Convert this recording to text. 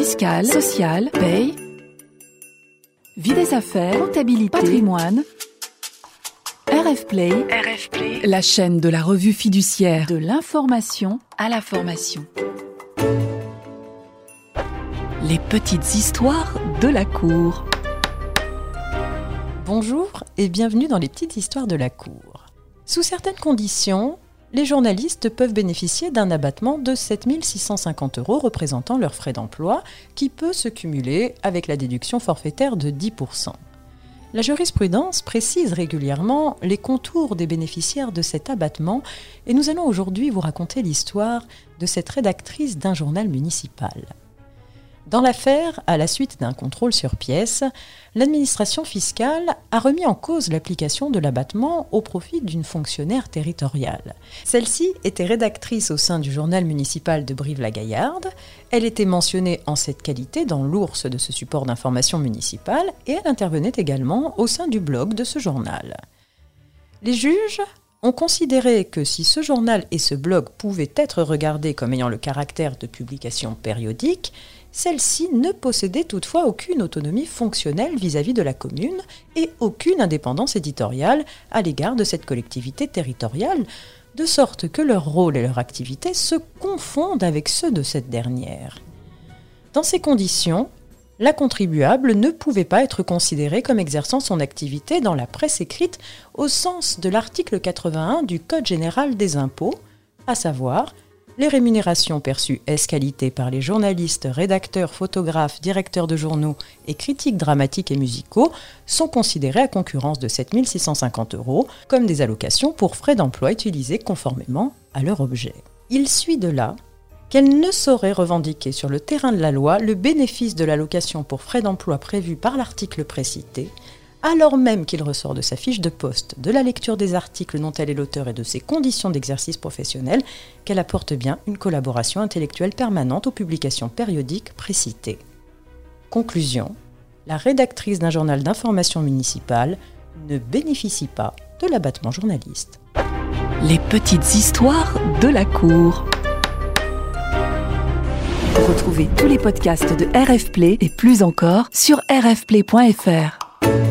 fiscale, sociale, paye, vie des affaires, comptabilité, patrimoine. RF Play, RF Play, la chaîne de la revue fiduciaire de l'information à la formation. Les petites histoires de la cour. Bonjour et bienvenue dans les petites histoires de la cour. Sous certaines conditions, les journalistes peuvent bénéficier d'un abattement de 7 650 euros représentant leurs frais d'emploi, qui peut se cumuler avec la déduction forfaitaire de 10%. La jurisprudence précise régulièrement les contours des bénéficiaires de cet abattement et nous allons aujourd'hui vous raconter l'histoire de cette rédactrice d'un journal municipal. Dans l'affaire, à la suite d'un contrôle sur pièce, l'administration fiscale a remis en cause l'application de l'abattement au profit d'une fonctionnaire territoriale. Celle-ci était rédactrice au sein du journal municipal de Brive-la-Gaillarde. Elle était mentionnée en cette qualité dans l'ours de ce support d'information municipale et elle intervenait également au sein du blog de ce journal. Les juges ont considéré que si ce journal et ce blog pouvaient être regardés comme ayant le caractère de publication périodique, celle-ci ne possédait toutefois aucune autonomie fonctionnelle vis-à-vis de la commune et aucune indépendance éditoriale à l'égard de cette collectivité territoriale, de sorte que leur rôle et leur activité se confondent avec ceux de cette dernière. Dans ces conditions, la contribuable ne pouvait pas être considérée comme exerçant son activité dans la presse écrite au sens de l'article 81 du Code général des impôts, à savoir les rémunérations perçues escalité par les journalistes, rédacteurs, photographes, directeurs de journaux et critiques dramatiques et musicaux sont considérées à concurrence de 7 650 euros comme des allocations pour frais d'emploi utilisés conformément à leur objet. Il suit de là qu'elle ne saurait revendiquer sur le terrain de la loi le bénéfice de l'allocation pour frais d'emploi prévu par l'article précité, alors même qu'il ressort de sa fiche de poste, de la lecture des articles dont elle est l'auteur et de ses conditions d'exercice professionnel, qu'elle apporte bien une collaboration intellectuelle permanente aux publications périodiques précitées. Conclusion. La rédactrice d'un journal d'information municipale ne bénéficie pas de l'abattement journaliste. Les petites histoires de la cour. Retrouvez tous les podcasts de RF Play et plus encore sur rfplay.fr.